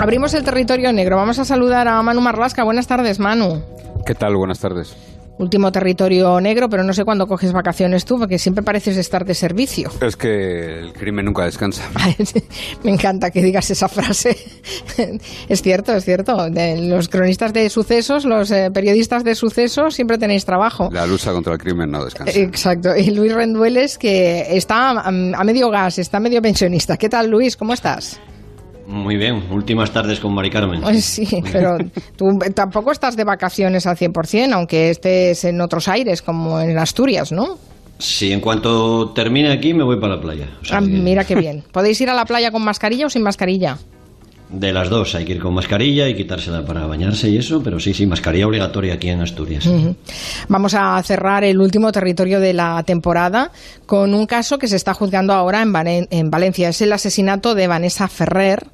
Abrimos el territorio negro. Vamos a saludar a Manu Marlasca. Buenas tardes, Manu. ¿Qué tal? Buenas tardes último territorio negro, pero no sé cuándo coges vacaciones tú, porque siempre pareces estar de servicio. Es que el crimen nunca descansa. Me encanta que digas esa frase. es cierto, es cierto. los cronistas de sucesos, los eh, periodistas de sucesos, siempre tenéis trabajo. La lucha contra el crimen no descansa. Exacto. Y Luis Rendueles, que está a medio gas, está medio pensionista. ¿Qué tal, Luis? ¿Cómo estás? Muy bien, últimas tardes con Mari Carmen. Pues sí, pero tú tampoco estás de vacaciones al 100%, aunque estés en otros aires, como en Asturias, ¿no? Sí, en cuanto termine aquí me voy para la playa. ah, Mira qué bien. ¿Podéis ir a la playa con mascarilla o sin mascarilla? De las dos, hay que ir con mascarilla y quitársela para bañarse y eso, pero sí, sí, mascarilla obligatoria aquí en Asturias. Vamos a cerrar el último territorio de la temporada con un caso que se está juzgando ahora en, en Valencia. Es el asesinato de Vanessa Ferrer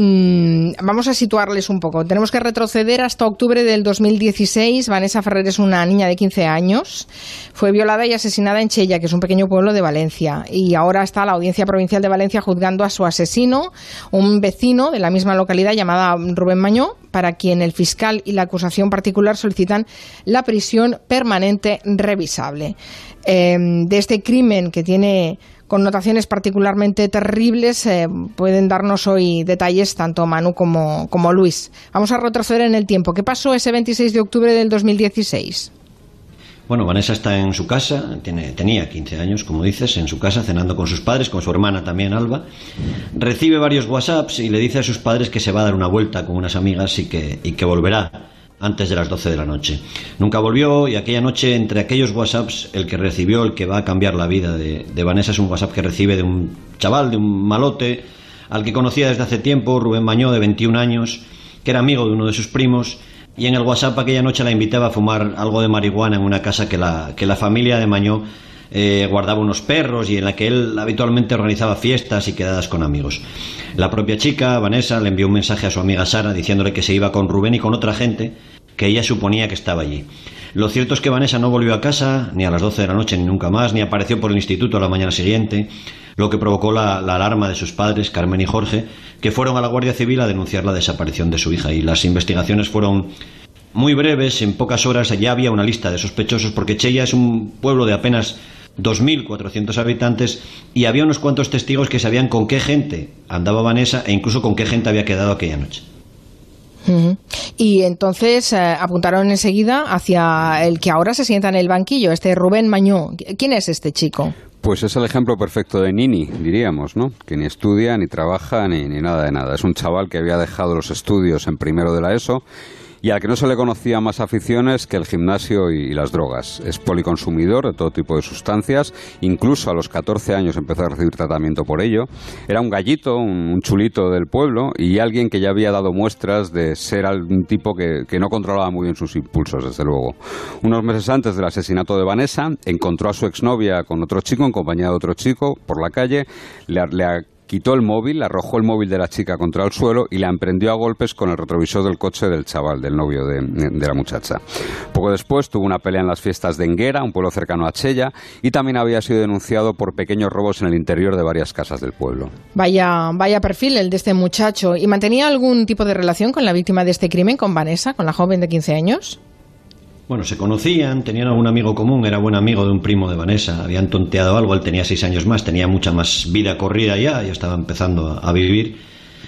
Mm, vamos a situarles un poco. Tenemos que retroceder hasta octubre del 2016. Vanessa Ferrer es una niña de 15 años. Fue violada y asesinada en Chella, que es un pequeño pueblo de Valencia. Y ahora está la Audiencia Provincial de Valencia juzgando a su asesino, un vecino de la misma localidad llamada Rubén Mañó, para quien el fiscal y la acusación particular solicitan la prisión permanente revisable. Em, de este crimen que tiene connotaciones particularmente terribles, eh, pueden darnos hoy detalles tanto Manu como, Luis. Vamos a retroceder en el tiempo. ¿Qué pasó ese 26 de octubre del 2016? Bueno, Vanessa está en su casa, tenía 15 años, como dices, en su casa cenando con sus padres, con su hermana también, Alba. Recibe varios WhatsApps y le dice a sus padres que se va a dar una vuelta con unas amigas y que, y que volverá antes de las 12 de la noche. Nunca volvió y aquella noche, entre aquellos WhatsApps, el que recibió, el que va a cambiar la vida de, Vanessa es un WhatsApp que recibe de un chaval, de un malote, al que conocía desde hace tiempo, Rubén Mañó, de 21 años, que era amigo de uno de sus primos, y en el WhatsApp aquella noche la invitaba a fumar algo de marihuana en una casa que la, que la familia de Mañó eh, guardaba unos perros y en la que él habitualmente organizaba fiestas y quedadas con amigos. La propia chica, Vanessa, le envió un mensaje a su amiga Sara diciéndole que se iba con Rubén y con otra gente que ella suponía que estaba allí. Lo cierto es que Vanessa no volvió a casa ni a las 12 de la noche ni nunca más, ni apareció por el instituto a la mañana siguiente, lo que provocó la, la, alarma de sus padres, Carmen y Jorge, que fueron a la Guardia Civil a denunciar la desaparición de su hija. Y las investigaciones fueron muy breves, en pocas horas ya había una lista de sospechosos, porque Chella es un pueblo de apenas 2.400 habitantes y había unos cuantos testigos que sabían con qué gente andaba Vanessa e incluso con qué gente había quedado aquella noche. Y entonces eh, apuntaron enseguida hacia el que ahora se sienta en el banquillo, este Rubén Mañó. ¿Quién es este chico? Pues es el ejemplo perfecto de Nini, diríamos, ¿no? Que ni estudia, ni trabaja, ni, ni nada de nada. Es un chaval que había dejado los estudios en primero de la ESO y al que no se le conocía más aficiones que el gimnasio y, las drogas. Es policonsumidor de todo tipo de sustancias, incluso a los 14 años empezó a recibir tratamiento por ello. Era un gallito, un, chulito del pueblo y alguien que ya había dado muestras de ser un tipo que, no controlaba muy bien sus impulsos, desde luego. Unos meses antes del asesinato de Vanessa, encontró a su exnovia con otro chico, en compañía de otro chico, por la calle, le, le quitó el móvil, arrojó el móvil de la chica contra el suelo y la emprendió a golpes con el retrovisor del coche del chaval, del novio de, la muchacha. Poco después tuvo una pelea en las fiestas de Enguera, un pueblo cercano a Chella, y también había sido denunciado por pequeños robos en el interior de varias casas del pueblo. Vaya, vaya perfil el de este muchacho. ¿Y mantenía algún tipo de relación con la víctima de este crimen, con Vanessa, con la joven de 15 años? Bueno, se conocían, tenían algún amigo común, era buen amigo de un primo de Vanessa, habían tonteado algo, él tenía seis años más, tenía mucha más vida corrida ya, ya estaba empezando a, vivir.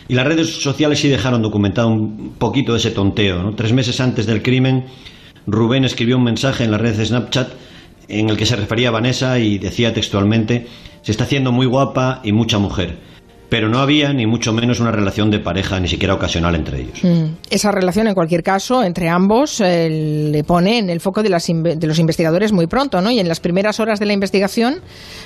Y las redes sociales sí dejaron documentado un poquito de ese tonteo. Tres meses antes del crimen, Rubén escribió un mensaje en la red de Snapchat en el que se refería a Vanessa y decía textualmente, se está haciendo muy guapa y mucha mujer pero no había ni mucho menos una relación de pareja, ni siquiera ocasional entre ellos. Mm. Esa relación, en cualquier caso, entre ambos, eh, le pone en el foco de, de, los investigadores muy pronto, ¿no? Y en las primeras horas de la investigación,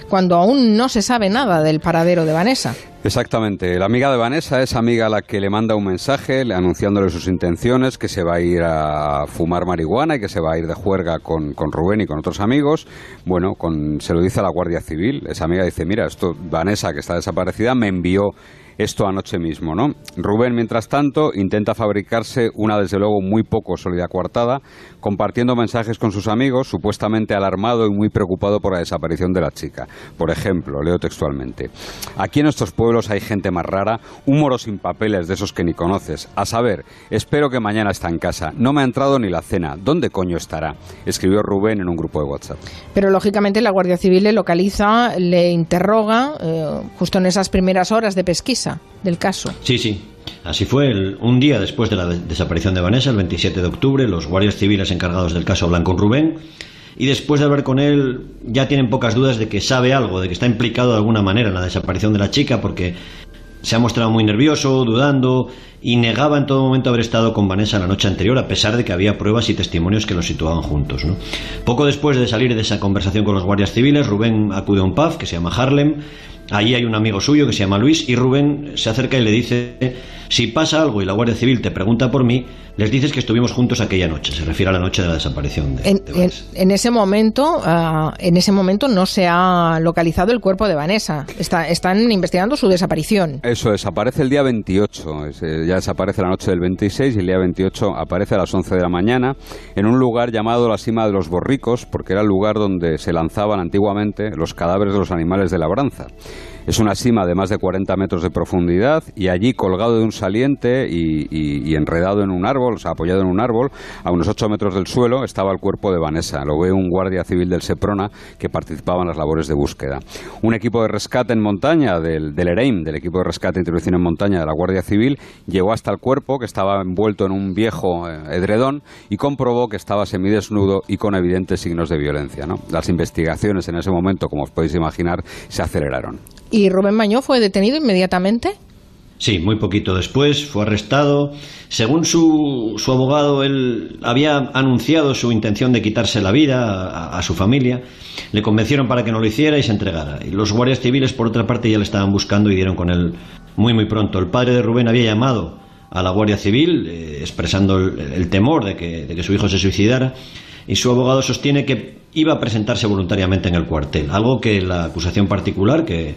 cuando aún no se sabe nada del paradero de Vanessa. Exactamente. La amiga de Vanessa es amiga la que le manda un mensaje anunciándole sus intenciones, que se va a ir a fumar marihuana y que se va a ir de juerga con, con Rubén y con otros amigos. Bueno, con, se lo dice a la Guardia Civil. Esa amiga dice, mira, esto Vanessa, que está desaparecida, me envió esto anoche mismo, ¿no? Rubén, mientras tanto, intenta fabricarse una, desde luego, muy poco sólida coartada, compartiendo mensajes con sus amigos, supuestamente alarmado y muy preocupado por la desaparición de la chica. Por ejemplo, leo textualmente, aquí en estos pueblos hay gente más rara, un moro sin papeles de esos que ni conoces. A saber, espero que mañana está en casa. No me ha entrado ni la cena. ¿Dónde coño estará? Escribió Rubén en un grupo de WhatsApp. Pero lógicamente la Guardia Civil le localiza, le interroga eh, justo en esas primeras horas de pesquisa del caso. Sí, sí. Así fue, un día después de la desaparición de Vanessa, el 27 de octubre, los guardias civiles encargados del caso hablan con Rubén y después de hablar con él ya tienen pocas dudas de que sabe algo, de que está implicado de alguna manera en la desaparición de la chica porque se ha mostrado muy nervioso, dudando y negaba en todo momento haber estado con Vanessa la noche anterior, a pesar de que había pruebas y testimonios que los situaban juntos. Poco después de salir de esa conversación con los guardias civiles, Rubén acude a un pub que se llama Harlem. Allí hay un amigo suyo que se llama Luis y Rubén se acerca y le dice, si pasa algo y la Guardia Civil te pregunta por mí, les dices que estuvimos juntos aquella noche. Se refiere a la noche de la desaparición. De, en, ese momento, ah, en ese momento no se ha localizado el cuerpo de Vanessa. están investigando su desaparición. Eso desaparece el día 28. Eh, ya desaparece la noche del 26 y el día 28 aparece a las 11 de la mañana en un lugar llamado la Cima de los Borricos, porque era el lugar donde se lanzaban antiguamente los cadáveres de los animales de labranza. Es una cima de más de 40 metros de profundidad y allí colgado de un saliente y, enredado en un árbol, o sea, apoyado en un árbol, a unos 8 metros del suelo, estaba el cuerpo de Vanessa. Lo ve un guardia civil del Seprona que participaba en las labores de búsqueda. Un equipo de rescate en montaña del, del EREIM, del equipo de rescate e intervención en montaña de la Guardia Civil, llegó hasta el cuerpo que estaba envuelto en un viejo eh, edredón y comprobó que estaba semidesnudo y con evidentes signos de violencia. Las investigaciones en ese momento, como os podéis imaginar, se aceleraron. ¿Y Rubén Mañó fue detenido inmediatamente? Sí, muy poquito después fue arrestado. Según su, su abogado, él había anunciado su intención de quitarse la vida a, su familia. Le convencieron para que no lo hiciera y se entregara. Y los guardias civiles, por otra parte, ya le estaban buscando y dieron con él muy, muy pronto. El padre de Rubén había llamado a la Guardia Civil eh, expresando el, temor de que, de que su hijo se suicidara y su abogado sostiene que iba a presentarse voluntariamente en el cuartel, algo que la acusación particular, que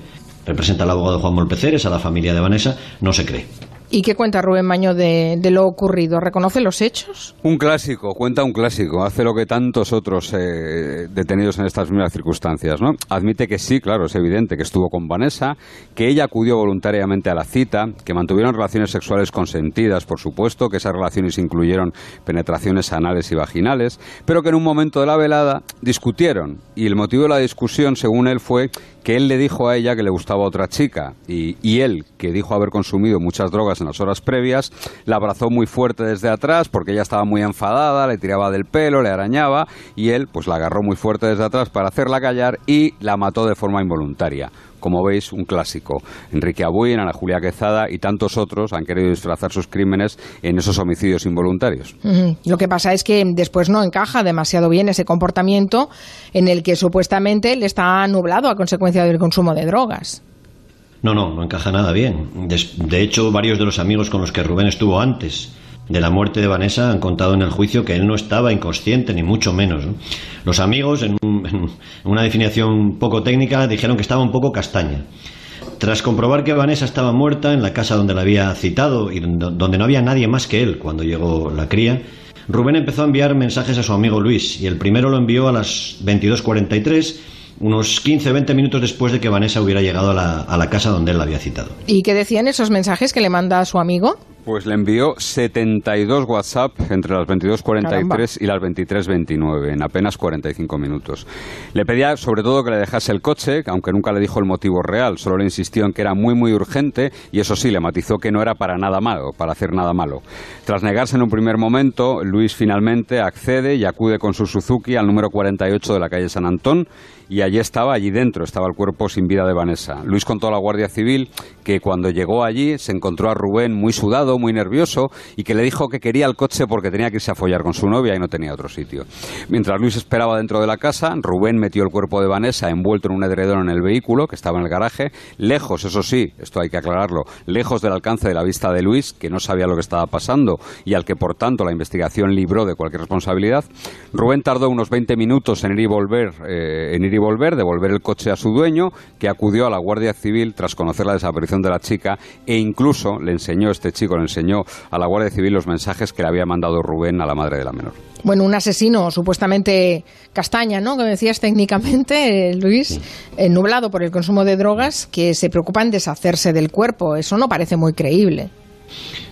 representa al abogado Juan Molpeceres, a la familia de Vanessa, no se cree. ¿Y qué cuenta Rubén Maño de, lo ocurrido? ¿Reconoce los hechos? Un clásico, cuenta un clásico. Hace lo que tantos otros eh, detenidos en estas mismas circunstancias, ¿no? Admite que sí, claro, es evidente que estuvo con Vanessa, que ella acudió voluntariamente a la cita, que mantuvieron relaciones sexuales consentidas, por supuesto, que esas relaciones incluyeron penetraciones anales y vaginales, pero que en un momento de la velada discutieron. Y el motivo de la discusión, según él, fue que él le dijo a ella que le gustaba otra chica y, y él, que dijo haber consumido muchas drogas en las horas previas, la abrazó muy fuerte desde atrás porque ella estaba muy enfadada, le tiraba del pelo, le arañaba y él pues la agarró muy fuerte desde atrás para hacerla callar y la mató de forma involuntaria como veis, un clásico. Enrique Abuin, Ana Julia Quezada y tantos otros han querido disfrazar sus crímenes en esos homicidios involuntarios. Lo que pasa es que después no encaja demasiado bien ese comportamiento en el que supuestamente él está nublado a consecuencia del consumo de drogas. No, no, no encaja nada bien. De hecho, varios de los amigos con los que Rubén estuvo antes de la muerte de Vanessa han contado en el juicio que él no estaba inconsciente, ni mucho menos. Los amigos, en, una definición poco técnica, dijeron que estaba un poco castaña. Tras comprobar que Vanessa estaba muerta en la casa donde la había citado y donde no había nadie más que él cuando llegó la cría, Rubén empezó a enviar mensajes a su amigo Luis y el primero lo envió a las 22.43 unos 15 o 20 minutos después de que Vanessa hubiera llegado a la, a la, casa donde él la había citado. ¿Y qué decían esos mensajes que le manda a su amigo? Pues le envió 72 WhatsApp entre las 22.43 y las 23.29 en apenas 45 minutos. Le pedía sobre todo que le dejase el coche, aunque nunca le dijo el motivo real, solo le insistió en que era muy muy urgente y eso sí, le matizó que no era para nada malo, para hacer nada malo. Tras negarse en un primer momento, Luis finalmente accede y acude con su Suzuki al número 48 de la calle San Antón y allí estaba, allí dentro estaba el cuerpo sin vida de Vanessa. Luis contó a la Guardia Civil que cuando llegó allí se encontró a Rubén muy sudado, muy nervioso y que le dijo que quería el coche porque tenía que irse a follar con su novia y no tenía otro sitio. Mientras Luis esperaba dentro de la casa, Rubén metió el cuerpo de Vanessa envuelto en un edredón en el vehículo que estaba en el garaje, lejos, eso sí, esto hay que aclararlo, lejos del alcance de la vista de Luis, que no sabía lo que estaba pasando y al que por tanto la investigación libró de cualquier responsabilidad. Rubén tardó unos 20 minutos en ir y volver, eh, en ir y volver, devolver el coche a su dueño, que acudió a la Guardia Civil tras conocer la desaparición de la chica e incluso le enseñó, este chico le enseñó a la Guardia Civil los mensajes que le había mandado Rubén a la madre de la menor. Bueno, un asesino supuestamente castaña, ¿no? Que decías técnicamente, Luis, eh, nublado por el consumo de drogas, que se preocupa en deshacerse del cuerpo. Eso no parece muy creíble.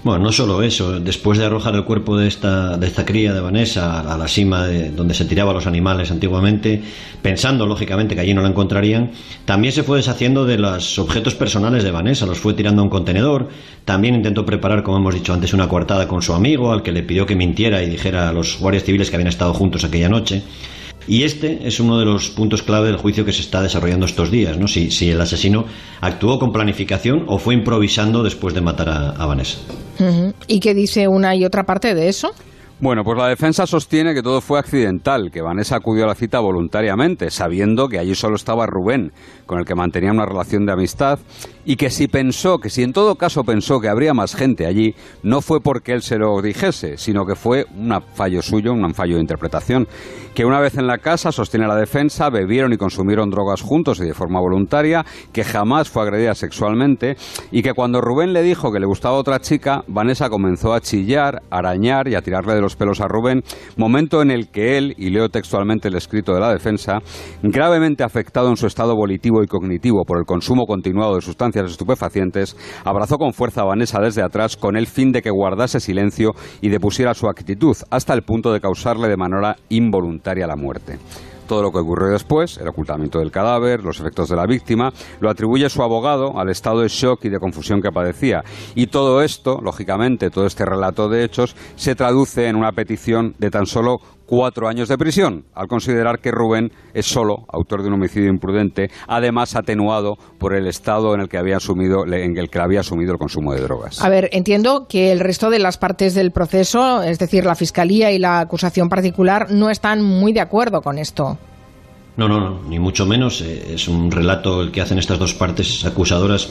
Bueno, no solo eso, después de arrojar el cuerpo de esta, de esta cría de Vanessa a la cima de donde se tiraban los animales antiguamente, pensando lógicamente que allí no la encontrarían, también se fue deshaciendo de los objetos personales de Vanessa, los fue tirando a un contenedor, también intentó preparar, como hemos dicho antes, una coartada con su amigo, al que le pidió que mintiera y dijera a los guardias civiles que habían estado juntos aquella noche. Y este es uno de los puntos clave del juicio que se está desarrollando estos días, ¿no? Si, si el asesino actuó con planificación o fue improvisando después de matar a, Vanessa. ¿Y qué dice una y otra parte de eso? Bueno, pues la defensa sostiene que todo fue accidental, que Vanessa acudió a la cita voluntariamente, sabiendo que allí solo estaba Rubén, con el que mantenía una relación de amistad, y que si pensó, que si en todo caso pensó que habría más gente allí, no fue porque él se lo dijese, sino que fue un fallo suyo, un fallo de interpretación. Que una vez en la casa, sostiene la defensa, bebieron y consumieron drogas juntos y de forma voluntaria, que jamás fue agredida sexualmente, y que cuando Rubén le dijo que le gustaba otra chica, Vanessa comenzó a chillar, a arañar y a tirarle de los pelos a Rubén, momento en el que él, y leo textualmente el escrito de la defensa, gravemente afectado en su estado volitivo y cognitivo por el consumo continuado de sustancias estupefacientes, abrazó con fuerza a Vanessa desde atrás con el fin de que guardase silencio y depusiera su actitud, hasta el punto de causarle de manera involuntaria la muerte. Todo lo que ocurrió después, el ocultamiento del cadáver, los efectos de la víctima, lo atribuye su abogado al estado de shock y de confusión que padecía. Y todo esto, lógicamente, todo este relato de hechos, se traduce en una petición de tan solo cuatro años de prisión, al considerar que Rubén es solo autor de un homicidio imprudente, además atenuado por el estado en el que había asumido, en el que había asumido el consumo de drogas. A ver, entiendo que el resto de las partes del proceso, es decir, la fiscalía y la acusación particular, no están muy de acuerdo con esto. No, no, no, ni mucho menos. Eh, es un relato el que hacen estas dos partes acusadoras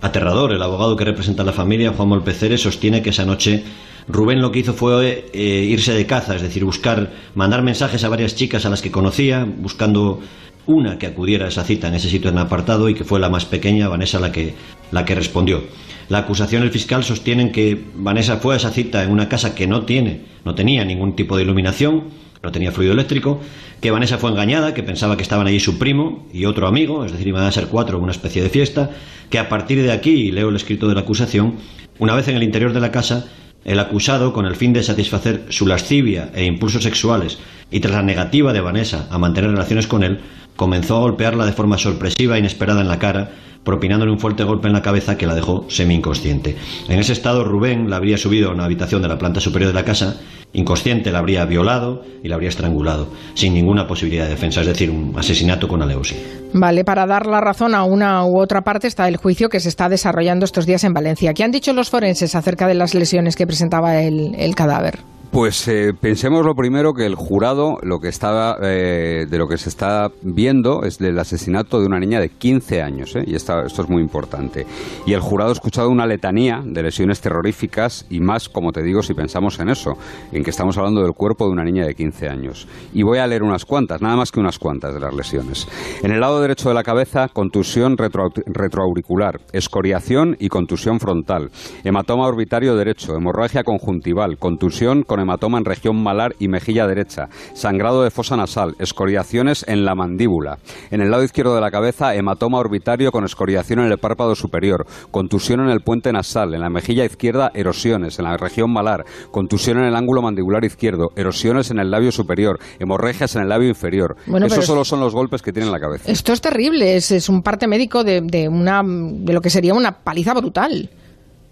aterrador. El abogado que representa a la familia, Juan Molpeceres, sostiene que esa noche Rubén lo que hizo fue eh, irse de caza, es decir, buscar, mandar mensajes a varias chicas a las que conocía, buscando una que acudiera a esa cita en ese sitio en apartado y que fue la más pequeña, Vanessa, la que, la que respondió. La acusación el fiscal sostienen que Vanessa fue a esa cita en una casa que no tiene, no tenía ningún tipo de iluminación, no tenía fluido eléctrico, que Vanessa fue engañada, que pensaba que estaban allí su primo y otro amigo, es decir, iban a ser cuatro, una especie de fiesta, que a partir de aquí, y leo el escrito de la acusación, una vez en el interior de la casa, el acusado, con el fin de satisfacer su lascivia e impulsos sexuales y tras la negativa de Vanessa a mantener relaciones con él, comenzó a golpearla de forma sorpresiva e inesperada en la cara, propinándole un fuerte golpe en la cabeza que la dejó semi-inconsciente. En ese estado, Rubén la habría subido a una habitación de la planta superior de la casa, inconsciente la habría violado y la habría estrangulado, sin ninguna posibilidad de defensa, es decir, un asesinato con aleusia. Vale, para dar la razón a una u otra parte está el juicio que se está desarrollando estos días en Valencia. ¿Qué han dicho los forenses acerca de las lesiones que presentaba el cadáver? Pues eh, pensemos lo primero que el jurado, lo que estaba, eh, de lo que se está viendo es del asesinato de una niña de 15 años, ¿eh? y esto es muy importante. Y el jurado ha escuchado una letanía de lesiones terroríficas y más, como te digo, si pensamos en eso, en que estamos hablando del cuerpo de una niña de 15 años. Y voy a leer unas cuantas, nada más que unas cuantas de las lesiones. En el lado derecho de la cabeza, contusión retroauricular, escoriación y contusión frontal, hematoma orbitario derecho, hemorragia conjuntival, contusión con hematoma en región malar y mejilla derecha, sangrado de fosa nasal, escoriaciones en la mandíbula. En el lado izquierdo de la cabeza, hematoma orbitario con escoriación en el párpado superior, contusión en el puente nasal, en la mejilla izquierda, erosiones, en la región malar, contusión en el ángulo mandibular izquierdo, erosiones en el labio superior, hemorragias en el labio inferior. Bueno, Esos solo son los golpes que tiene en la cabeza. Esto es terrible, es, un parte médico de, de, una, de lo que sería una paliza brutal.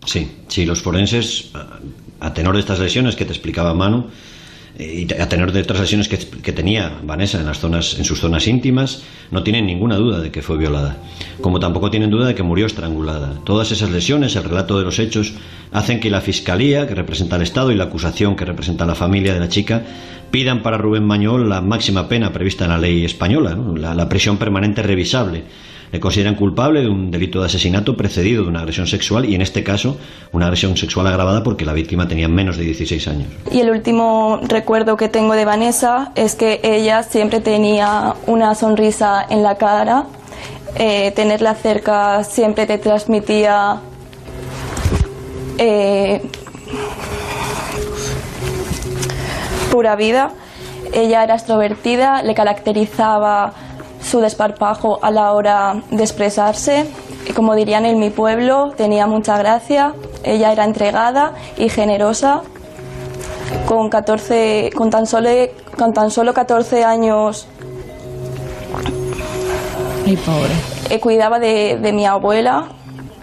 Sí, sí, los forenses a tenor de estas lesiones que te explicaba Manu, y a tener de otras lesiones que, tenía Vanessa en, las zonas, en sus zonas íntimas, no tienen ninguna duda de que fue violada. Como tampoco tienen duda de que murió estrangulada. Todas esas lesiones, el relato de los hechos, hacen que la Fiscalía, que representa al Estado, y la acusación, que representa a la familia de la chica, pidan para Rubén Mañol la máxima pena prevista en la ley española, la, la prisión permanente revisable le consideran culpable de un delito de asesinato precedido de una agresión sexual y en este caso una agresión sexual agravada porque la víctima tenía menos de 16 años. Y el último recuerdo que tengo de Vanessa es que ella siempre tenía una sonrisa en la cara, eh, tenerla cerca siempre te transmitía eh, pura vida. Ella era extrovertida, le caracterizaba su desparpajo a la hora de expresarse. Como dirían en mi pueblo, tenía mucha gracia, ella era entregada y generosa. Con, 14, con, tan, solo, con tan solo 14 años Ay, pobre. Eh, cuidaba de, de, mi abuela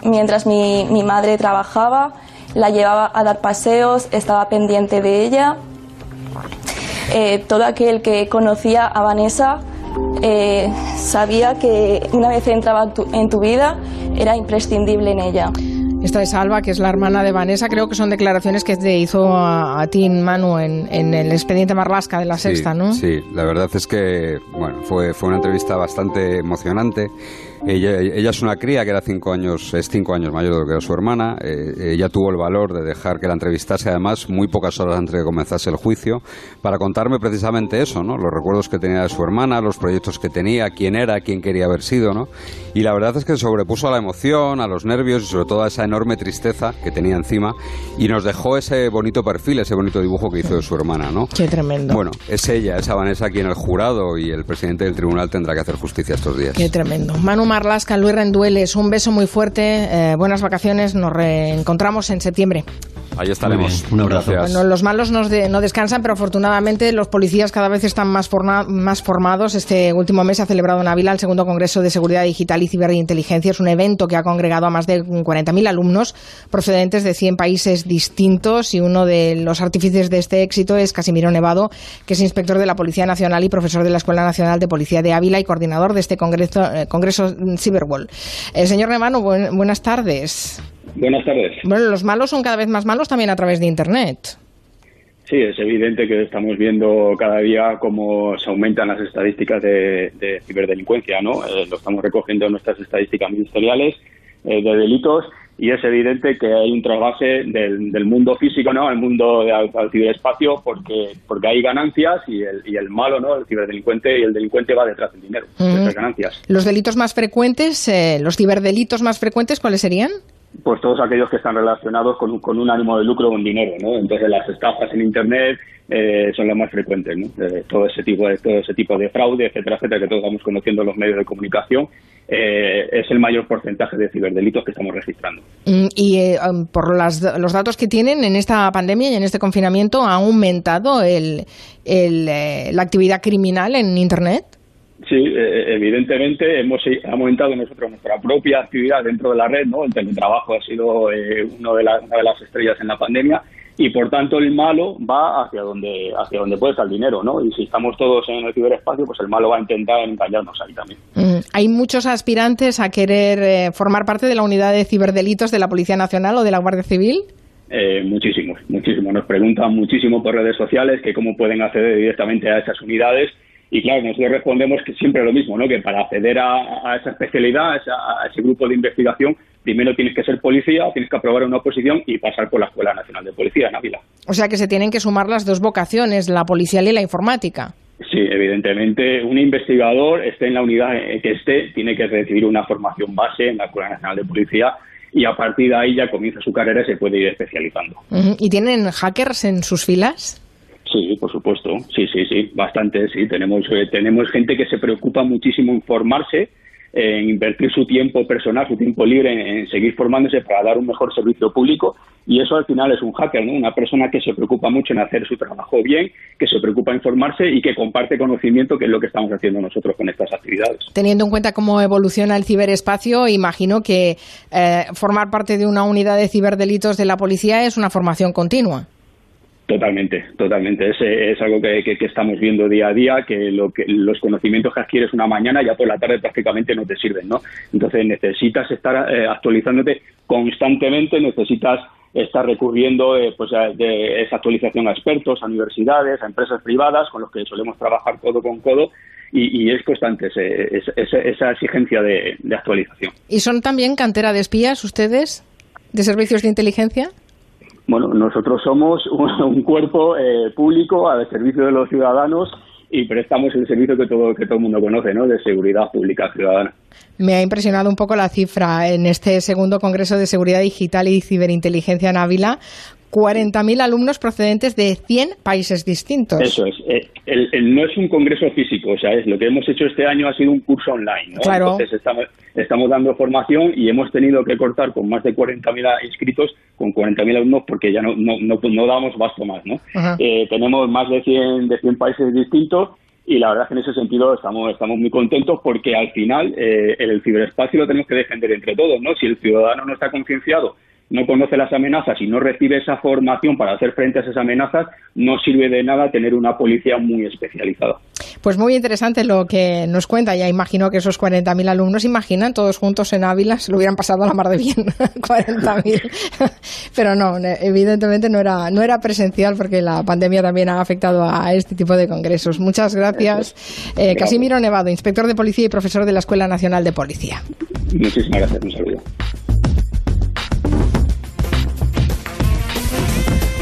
mientras mi, mi, madre trabajaba, la llevaba a dar paseos, estaba pendiente de ella. Eh, todo aquel que conocía a Vanessa eh, sabía que una vez entraba tu, en tu vida era imprescindible en ella. Esta es Alba, que es la hermana de Vanessa. Creo que son declaraciones que te hizo a, a ti, Manu, en, en, el expediente Marlasca de la sí, Sexta, ¿no? Sí, la verdad es que bueno, fue, fue una entrevista bastante emocionante. Ella, ella, es una cría que era cinco años, es cinco años mayor de lo que era su hermana. Eh, ella tuvo el valor de dejar que la entrevistase, además, muy pocas horas antes de que comenzase el juicio, para contarme precisamente eso, ¿no? Los recuerdos que tenía de su hermana, los proyectos que tenía, quién era, quién quería haber sido, ¿no? Y la verdad es que sobrepuso a la emoción, a los nervios y sobre todo a esa enorme tristeza que tenía encima y nos dejó ese bonito perfil, ese bonito dibujo que hizo de su hermana, ¿no? Qué tremendo. Bueno, es ella, esa Vanessa, quien el jurado y el presidente del tribunal tendrá que hacer justicia estos días. Qué tremendo. Manu Marlasca, Luis Rendueles, un beso muy fuerte, eh, buenas vacaciones, nos reencontramos en septiembre. Ahí estaremos. Un abrazo. Bueno, los malos no, de, no, descansan, pero afortunadamente los policías cada vez están más, forna, más formados. Este último mes se ha celebrado en Ávila el segundo Congreso de Seguridad Digital y Ciberinteligencia. Es un evento que ha congregado a más de 40.000 alumnos procedentes de 100 países distintos y uno de los artífices de este éxito es Casimiro Nevado, que es inspector de la Policía Nacional y profesor de la Escuela Nacional de Policía de Ávila y coordinador de este Congreso, eh, congreso Cyberwall. El señor Nevado, buen, buenas tardes. Buenas tardes. Bueno, los malos son cada vez más malos también a través de Internet. Sí, es evidente que estamos viendo cada día cómo se aumentan las estadísticas de, de ciberdelincuencia, ¿no? Eh, lo estamos recogiendo en nuestras estadísticas ministeriales eh, de delitos y es evidente que hay un trasvase del, del mundo físico, ¿no? Al mundo de, al, al, ciberespacio porque porque hay ganancias y el, y el malo, ¿no? El ciberdelincuente y el delincuente va detrás del dinero, de esas ganancias. Los delitos más frecuentes, eh, los ciberdelitos más frecuentes, ¿cuáles serían? Pues todos aquellos que están relacionados con, con un ánimo de lucro o un dinero, ¿no? Entonces las estafas en internet eh, son las más frecuentes, ¿no? Eh, todo ese tipo de todo ese tipo de fraude, etcétera, etcétera, que todos vamos conociendo en los medios de comunicación, eh, es el mayor porcentaje de ciberdelitos que estamos registrando. Y eh, por las, los datos que tienen en esta pandemia y en este confinamiento, ¿ha aumentado el, el, eh, la actividad criminal en internet? Sí, eh, evidentemente hemos aumentado nosotros nuestra propia actividad dentro de la red, ¿no? El teletrabajo ha sido eh, uno de la, una de las estrellas en la pandemia y por tanto el malo va hacia donde hacia donde puede estar el dinero, ¿no? Y si estamos todos en el ciberespacio, pues el malo va a intentar engañarnos ahí también. Mm, hay muchos aspirantes a querer eh, formar parte de la unidad de ciberdelitos de la Policía Nacional o de la Guardia Civil. Eh, muchísimos, muchísimos. Nos preguntan muchísimo por redes sociales que cómo pueden acceder directamente a esas unidades y claro, nosotros respondemos que siempre lo mismo, ¿no? Que para acceder a, a esa especialidad, a, esa, a, ese grupo de investigación, primero tienes que ser policía, tienes que aprobar una oposición y pasar por la Escuela Nacional de Policía en Ávila. O sea que se tienen que sumar las dos vocaciones, la policial y la informática. Sí, evidentemente, un investigador, esté en la unidad que esté, tiene que recibir una formación base en la Escuela Nacional de Policía y a partir de ahí ya comienza su carrera y se puede ir especializando. ¿Y tienen hackers en sus filas? Sí, por supuesto. Sí, sí, sí, bastante, sí. Tenemos, eh, tenemos gente que se preocupa muchísimo en formarse, en invertir su tiempo personal, su tiempo libre en, en, seguir formándose para dar un mejor servicio público y eso al final es un hacker, ¿no? Una persona que se preocupa mucho en hacer su trabajo bien, que se preocupa en formarse y que comparte conocimiento, que es lo que estamos haciendo nosotros con estas actividades. Teniendo en cuenta cómo evoluciona el ciberespacio, imagino que eh, formar parte de una unidad de ciberdelitos de la policía es una formación continua. Totalmente, totalmente. Es, es algo que, estamos viendo día a día, que, lo que los conocimientos que adquieres una mañana ya por la tarde prácticamente no te sirven, ¿no? Entonces necesitas estar eh, actualizándote constantemente, necesitas estar recurriendo eh, pues de esa actualización a expertos, a universidades, a empresas privadas con los que solemos trabajar codo con codo y, es constante esa exigencia de actualización. ¿Y son también cantera de espías ustedes, de servicios de inteligencia? Bueno, nosotros somos un, cuerpo eh, público al servicio de los ciudadanos y prestamos el servicio que todo, que todo el mundo conoce, ¿no? De seguridad pública ciudadana. Me ha impresionado un poco la cifra en este segundo Congreso de Seguridad Digital y Ciberinteligencia en Ávila. 40.000 alumnos procedentes de 100 países distintos. Eso es. Eh, no es un congreso físico, o sea, es, lo que hemos hecho este año ha sido un curso online. Claro. Entonces estamos, estamos dando formación y hemos tenido que cortar con más de 40.000 inscritos, con 40.000 alumnos, porque ya no, no, no, damos basto más. ¿no? Eh, tenemos más de 100, de 100 países distintos y la verdad es que en ese sentido estamos, estamos muy contentos porque al final eh, el ciberespacio lo tenemos que defender entre todos. ¿no? Si el ciudadano no está concienciado no conoce las amenazas y no recibe esa formación para hacer frente a esas amenazas, no sirve de nada tener una policía muy especializada. Pues muy interesante lo que nos cuenta. Ya imagino que esos 40.000 alumnos, imaginan, todos juntos en Ávila, se lo hubieran pasado a la mar de bien, 40.000. Pero no, evidentemente no era, no era presencial porque la pandemia también ha afectado a este tipo de congresos. Muchas gracias. Eh, Casimiro Nevado, inspector de policía y profesor de la Escuela Nacional de Policía. Muchísimas gracias. Un saludo.